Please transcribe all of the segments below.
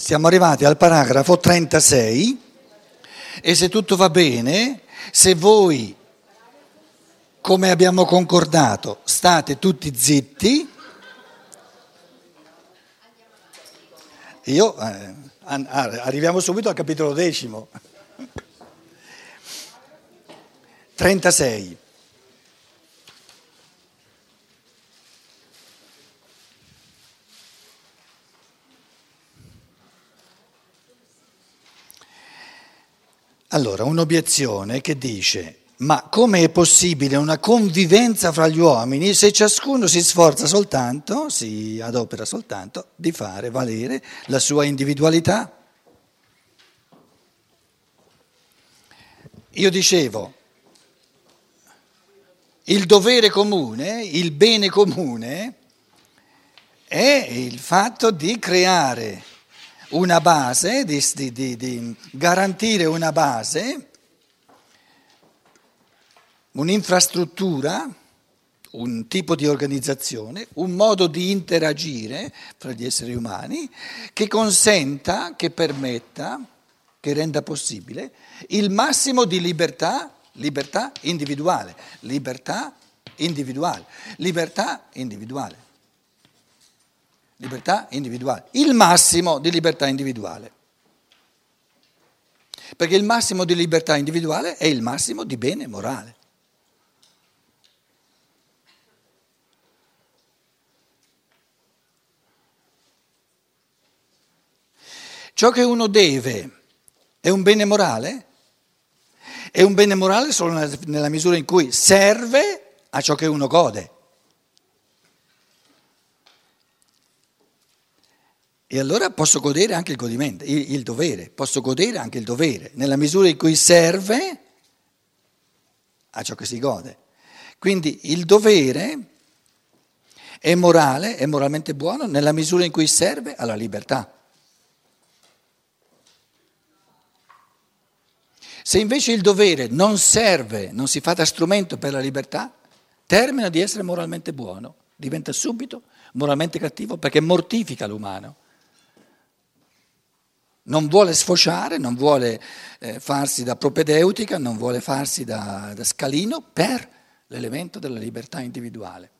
Siamo arrivati al paragrafo 36 e se tutto va bene, se voi, come abbiamo concordato, state tutti zitti, io eh, arriviamo subito al capitolo decimo. 36. Allora, un'obiezione che dice, ma come è possibile una convivenza fra gli uomini se ciascuno si sforza soltanto, si adopera soltanto di fare valere la sua individualità? Io dicevo, il dovere comune, il bene comune è il fatto di creare una base, di, di, di garantire una base, un'infrastruttura, un tipo di organizzazione, un modo di interagire fra gli esseri umani che consenta, che permetta, che renda possibile il massimo di libertà, libertà individuale, libertà individuale, libertà individuale libertà individuale, il massimo di libertà individuale. Perché il massimo di libertà individuale è il massimo di bene morale. Ciò che uno deve è un bene morale? È un bene morale solo nella misura in cui serve a ciò che uno gode. E allora posso godere anche il godimento, il, il, dovere, posso godere anche il dovere, nella misura in cui serve a ciò che si gode. Quindi il dovere è morale, è moralmente buono nella misura in cui serve alla libertà. Se invece il dovere non serve, non si fa da strumento per la libertà, termina di essere moralmente buono, diventa subito moralmente cattivo perché mortifica l'umano non vuole sfociare, non vuole eh, farsi da propedeutica, non vuole farsi da, da scalino per l'elemento della libertà individuale.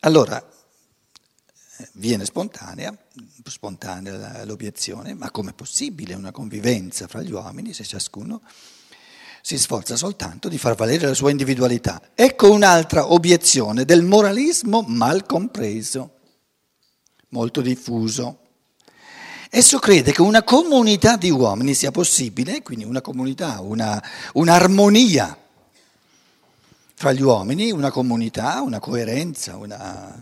Allora, eh, viene spontanea, spontanea l'obiezione, ma com'è possibile una convivenza fra gli uomini se ciascuno si sforza soltanto di far valere la sua individualità? Ecco un'altra obiezione del moralismo mal compreso, molto diffuso. Esso crede che una comunità di uomini sia possibile, quindi una comunità, una, un'armonia fra gli uomini, una comunità, una coerenza, una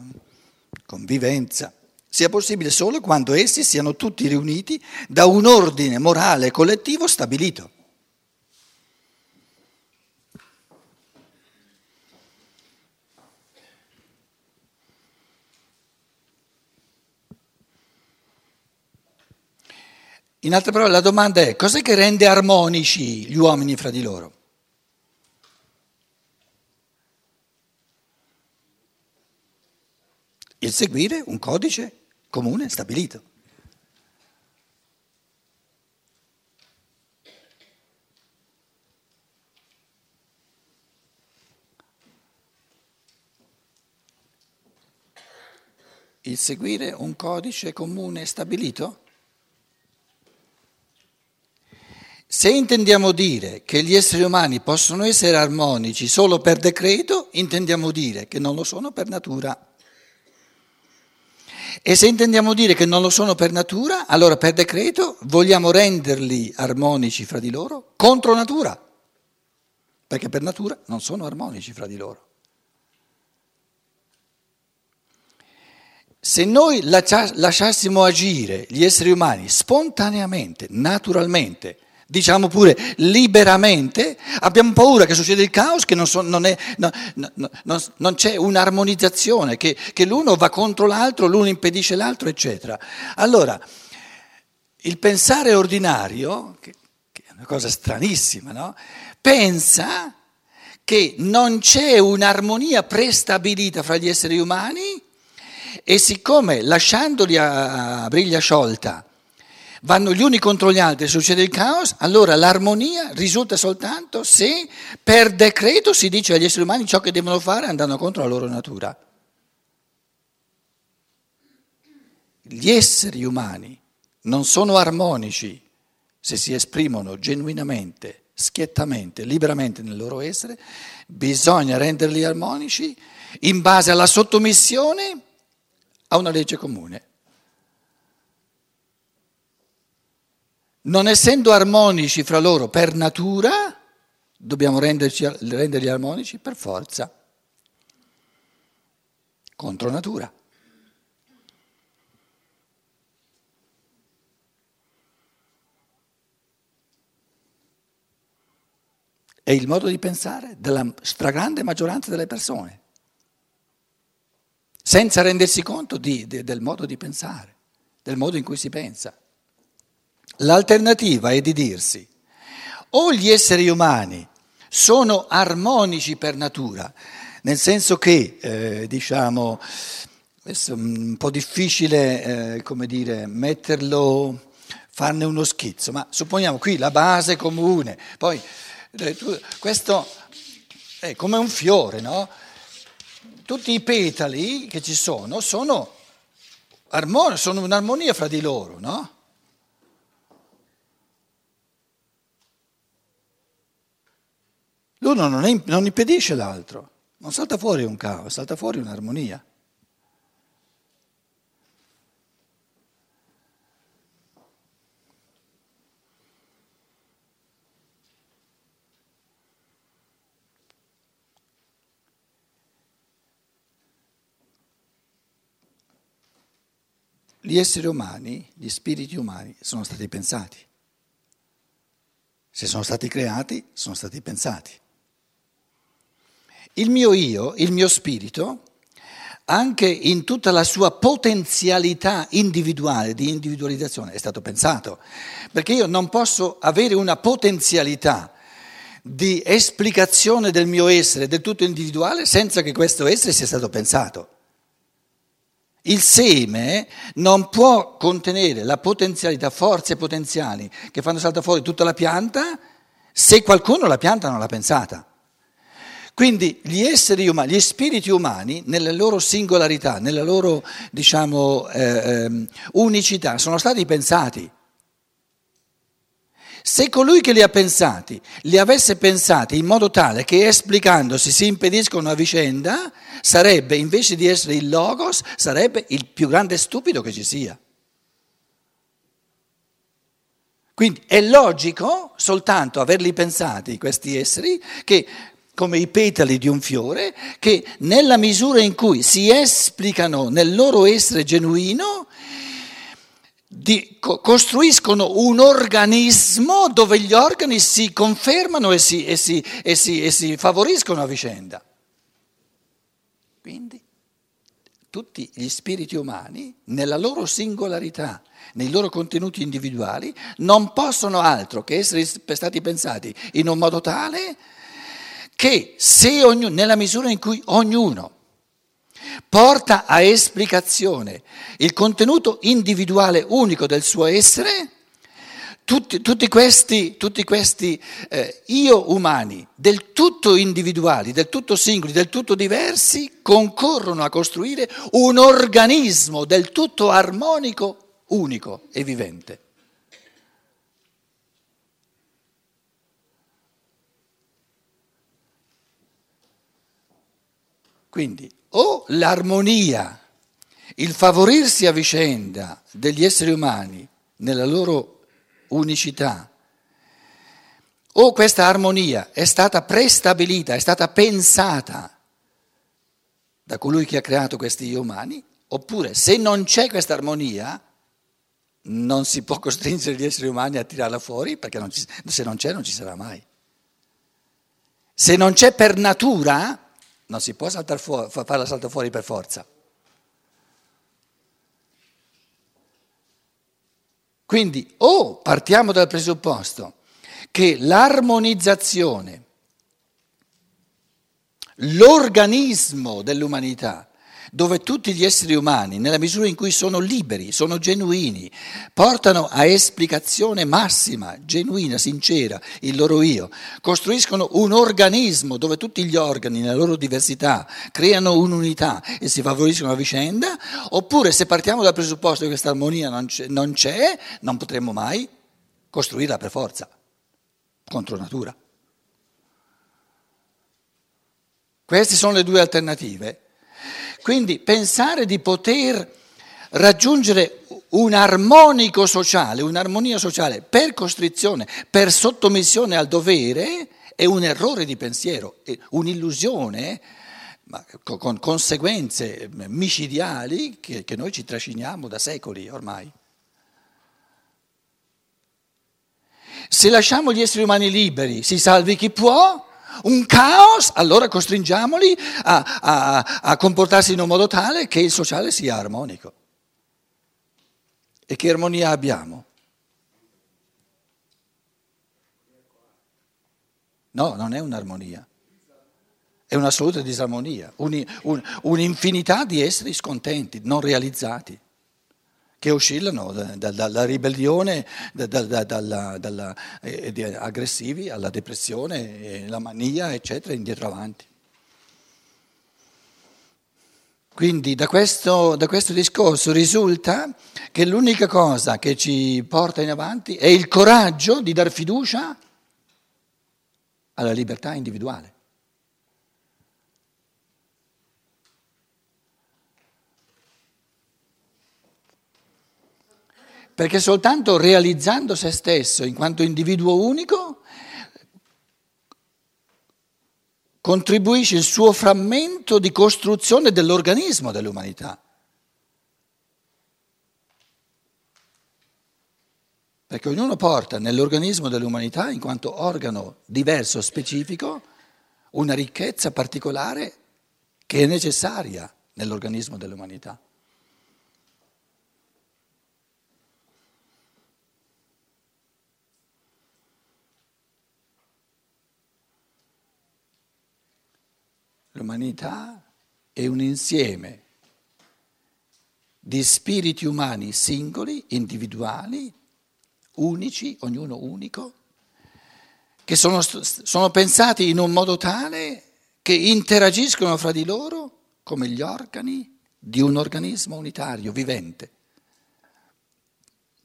convivenza, sia possibile solo quando essi siano tutti riuniti da un ordine morale collettivo stabilito. In altre parole, la domanda è cos'è che rende armonici gli uomini fra di loro? Il seguire un codice comune stabilito. Il seguire un codice comune stabilito? Se intendiamo dire che gli esseri umani possono essere armonici solo per decreto, intendiamo dire che non lo sono per natura. E se intendiamo dire che non lo sono per natura, allora per decreto vogliamo renderli armonici fra di loro contro natura, perché per natura non sono armonici fra di loro. Se noi lasciassimo agire gli esseri umani spontaneamente, naturalmente, diciamo pure liberamente, abbiamo paura che succeda il caos, che non, so, non, è, no, no, no, non c'è un'armonizzazione, che, che, l'uno va contro l'altro, l'uno impedisce l'altro, eccetera. Allora, il pensare ordinario, che, che è una cosa stranissima, no? pensa che non c'è un'armonia prestabilita fra gli esseri umani E siccome lasciandoli a, a briglia sciolta vanno gli uni contro gli altri succede il caos, allora l'armonia risulta soltanto se per decreto si dice agli esseri umani ciò che devono fare andando contro la loro natura. Gli esseri umani non sono armonici se si esprimono genuinamente, schiettamente, liberamente nel loro essere, bisogna renderli armonici in base alla sottomissione a una legge comune. Non essendo armonici fra loro per natura, dobbiamo renderci, renderli armonici per forza, contro natura. È il modo di pensare della stragrande maggioranza delle persone, senza rendersi conto di, di, del modo di pensare, del modo in cui si pensa. L'alternativa è di dirsi o gli esseri umani sono armonici per natura, nel senso che, eh, diciamo, è un po' difficile, eh, come dire, metterlo, farne uno schizzo, ma supponiamo qui la base comune, poi eh, questo è come un fiore, no? Tutti i petali che ci sono sono, armon- sono un'armonia fra di loro, no? L'uno non, è, non impedisce l'altro, non salta fuori un caos, salta fuori un'armonia. Gli esseri umani, gli spiriti umani sono stati pensati. Se sono stati creati, sono stati pensati. Il mio io, il mio spirito, anche in tutta la sua potenzialità individuale, di individualizzazione, è stato pensato. Perché io non posso avere una potenzialità di esplicazione del mio essere, del tutto individuale, senza che questo essere sia stato pensato. Il seme non può contenere la potenzialità, forze potenziali che fanno saltare fuori tutta la pianta se qualcuno la pianta non l'ha pensata. Quindi gli esseri umani, gli spiriti umani, nella loro singolarità, nella loro diciamo, eh, ehm, unicità, sono stati pensati. Se colui che li ha pensati li avesse pensati in modo tale che esplicandosi si impediscono a vicenda, sarebbe, invece di essere il logos, sarebbe il più grande stupido che ci sia. Quindi è logico soltanto averli pensati questi esseri che come i petali di un fiore, che nella misura in cui si esplicano nel loro essere genuino, di, co- costruiscono un organismo dove gli organi si confermano e si, e, si, e, si, e si favoriscono a vicenda. Quindi tutti gli spiriti umani, nella loro singolarità, nei loro contenuti individuali, non possono altro che essere stati pensati in un modo tale che se ognuno, nella misura in cui ognuno porta a esplicazione il contenuto individuale unico del suo essere, tutti, tutti questi, tutti questi eh, io umani, del tutto individuali, del tutto singoli, del tutto diversi, concorrono a costruire un organismo del tutto armonico, unico e vivente. Quindi o l'armonia, il favorirsi a vicenda degli esseri umani nella loro unicità, o questa armonia è stata prestabilita, è stata pensata da colui che ha creato questi umani, oppure se non c'è questa armonia, non si può costringere gli esseri umani a tirarla fuori, perché non ci, se non c'è non ci sarà mai. Se non c'è per natura, non si può fuori, farla saltare fuori per forza. Quindi o partiamo dal presupposto che l'armonizzazione, l'organismo dell'umanità dove tutti gli esseri umani, nella misura in cui sono liberi, sono genuini, portano a esplicazione massima, genuina, sincera, il loro io, costruiscono un organismo dove tutti gli organi, nella loro diversità, creano un'unità e si favoriscono a vicenda, oppure se partiamo dal presupposto che questa armonia non c'è, non, c'è, non potremmo mai costruirla per forza, contro natura. Queste sono le due alternative. Quindi pensare di poter raggiungere un armonico sociale, un'armonia sociale per costrizione, per sottomissione al dovere, è un errore di pensiero, è un'illusione con conseguenze micidiali che, che noi ci trasciniamo da secoli ormai. Se lasciamo gli esseri umani liberi, si salvi chi può, un caos, allora costringiamoli a, a, a comportarsi in un modo tale che il sociale sia armonico. E che armonia abbiamo? No, non è un'armonia, è un'assoluta disarmonia, un, un, un'infinità di esseri scontenti, non realizzati che oscillano dalla ribellione, dalla, eh, aggressivi alla depressione, la mania, eccetera, indietro avanti. Quindi da questo, da questo discorso risulta che l'unica cosa che ci porta in avanti è il coraggio di dar fiducia alla libertà individuale. Perché soltanto realizzando se stesso in quanto individuo unico contribuisce il suo frammento di costruzione dell'organismo dell'umanità. Perché ognuno porta nell'organismo dell'umanità, in quanto organo diverso, specifico, una ricchezza particolare che è necessaria nell'organismo dell'umanità. L'umanità è un insieme di spiriti umani singoli, individuali, unici, ognuno unico, che sono, sono pensati in un modo tale che interagiscono fra di loro come gli organi di un organismo unitario, vivente,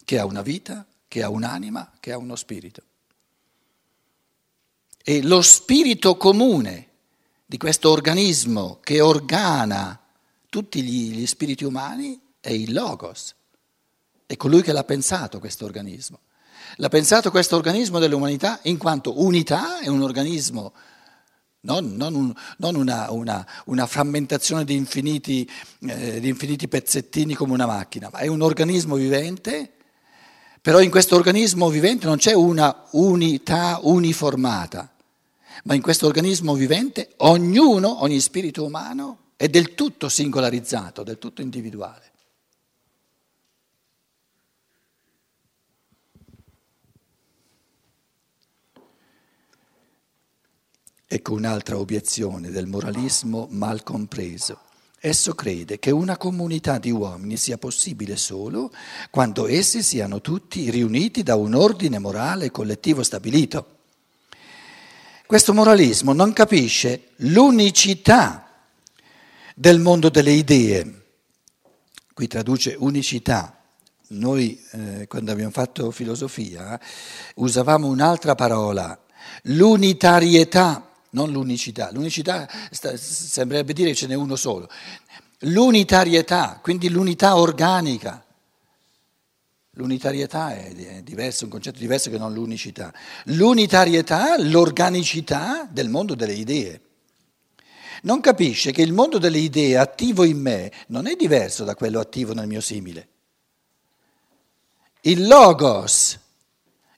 che ha una vita, che ha un'anima, che ha uno spirito. E lo spirito comune di questo organismo che organa tutti gli, gli spiriti umani è il Logos, è colui che l'ha pensato questo organismo. L'ha pensato questo organismo dell'umanità in quanto unità è un organismo, non, non, un, non una, una, una, frammentazione di infiniti, eh, di infiniti pezzettini come una macchina, ma è un organismo vivente, però in questo organismo vivente non c'è una unità uniformata ma in questo organismo vivente ognuno, ogni spirito umano è del tutto singolarizzato, del tutto individuale. Ecco un'altra obiezione del moralismo mal compreso. Esso crede che una comunità di uomini sia possibile solo quando essi siano tutti riuniti da un ordine morale collettivo stabilito. Questo moralismo non capisce l'unicità del mondo delle idee. Qui traduce unicità. Noi eh, quando abbiamo fatto filosofia usavamo un'altra parola, l'unitarietà, non l'unicità. L'unicità sta, sembrerebbe dire che ce n'è uno solo. L'unitarietà, quindi l'unità organica. L'unitarietà è diverso, un concetto diverso che non l'unicità. L'unitarietà, l'organicità del mondo delle idee. Non capisce che il mondo delle idee attivo in me non è diverso da quello attivo nel mio simile. Il logos,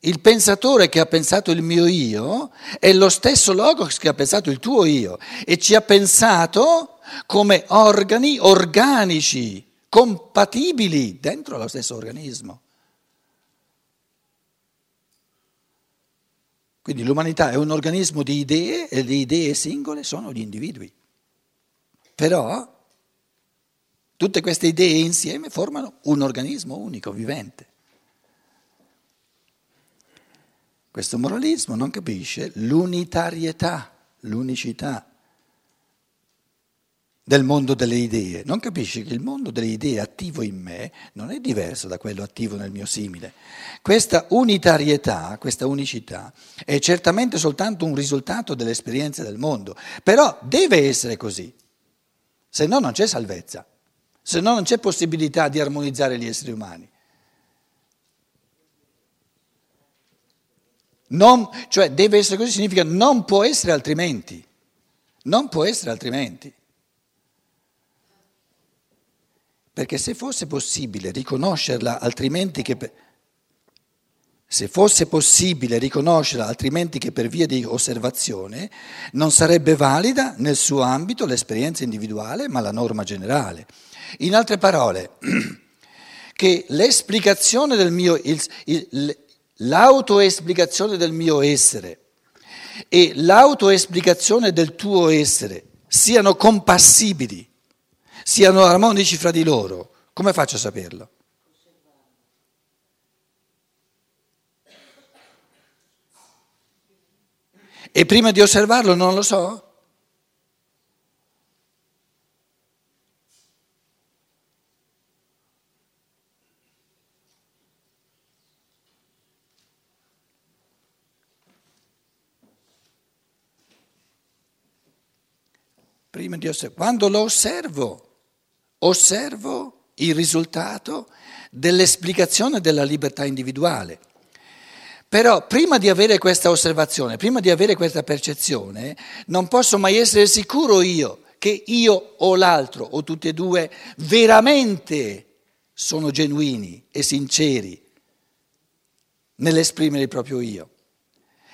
il pensatore che ha pensato il mio io, è lo stesso logos che ha pensato il tuo io e ci ha pensato come organi organici, compatibili dentro lo stesso organismo. Quindi l'umanità è un organismo di idee e le idee singole sono gli individui. Però Tutte queste idee insieme formano un organismo unico, vivente. Questo moralismo non capisce l'unitarietà, l'unicità del mondo delle idee, non capisce che il mondo delle idee attivo in me non è diverso da quello attivo nel mio simile. Questa unitarietà, questa unicità è certamente soltanto un risultato delle esperienze del mondo, però deve essere così, se no non c'è salvezza, se no non c'è possibilità di armonizzare gli esseri umani. Non, cioè deve essere così significa non può essere altrimenti, non può essere altrimenti. Perché se fosse possibile riconoscerla altrimenti che per, se fosse possibile riconoscerla altrimenti che per via di osservazione, non sarebbe valida nel suo ambito l'esperienza individuale, ma la norma generale. In altre parole, che l'esplicazione del mio, il, il, l'autoesplicazione del mio essere e l'autoesplicazione del tuo essere siano compassibili, siano armonici fra di loro, come faccio a saperlo? E prima di osservarlo non lo so? prima di osservare. Quando lo osservo, osservo il risultato dell'esplicazione della libertà individuale. Però prima di avere questa osservazione, prima di avere questa percezione, non posso mai essere sicuro io che io o l'altro o tutti e due veramente sono genuini e sinceri nell'esprimere il proprio io.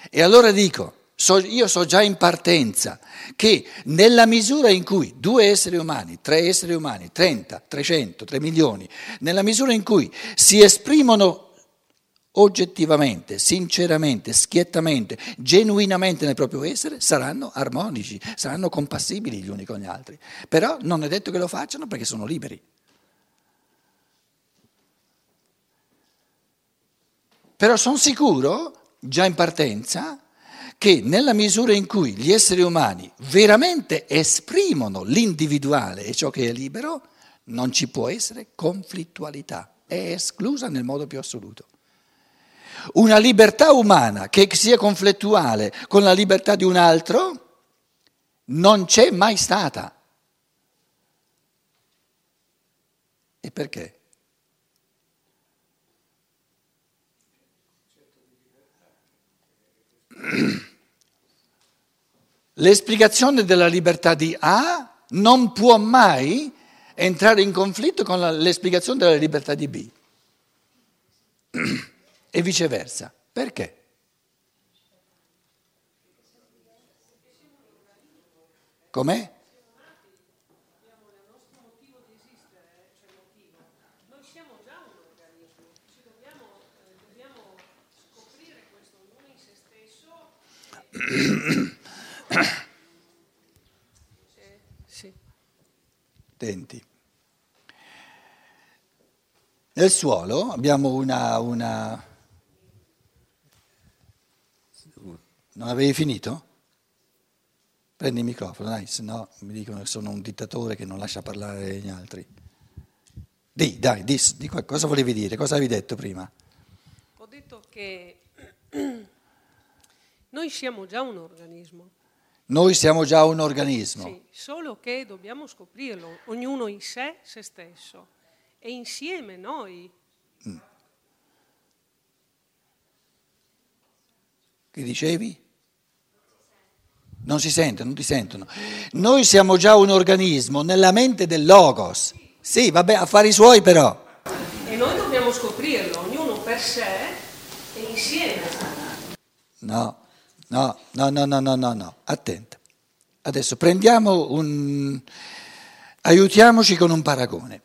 E allora dico, So, io so già in partenza che nella misura in cui due esseri umani, tre esseri umani, 30, 300, 3 milioni, nella misura in cui si esprimono oggettivamente, sinceramente, schiettamente, genuinamente nel proprio essere, saranno armonici, saranno compassibili gli uni con gli altri. Però non è detto che lo facciano perché sono liberi. Però sono sicuro, già in partenza, che nella misura in cui gli esseri umani veramente esprimono l'individuale e ciò che è libero, non ci può essere conflittualità, è esclusa nel modo più assoluto. Una libertà umana che sia conflittuale con la libertà di un altro non c'è mai stata. E perché? L'esplicazione della libertà di A non può mai entrare in conflitto con l'esplicazione della libertà di B e viceversa. Perché? Com'è? Attenti. Nel suolo abbiamo una, una... Non avevi finito? Prendi il microfono, dai, se no mi dicono che sono un dittatore che non lascia parlare gli altri. Di, dai, di, di cosa volevi dire? Cosa avevi detto prima? Ho detto che noi siamo già un organismo. Noi siamo già un organismo. Sì, solo che dobbiamo scoprirlo, ognuno in sé, se stesso, e insieme noi. Mm. Che dicevi? Non si sente, non ti sentono. Noi siamo già un organismo nella mente del Logos. Sì, vabbè, affari suoi però. E noi dobbiamo scoprirlo, ognuno per sé e insieme. No, No, no, no, no, no, no, no, attenta. Adesso prendiamo un... aiutiamoci con un paragone.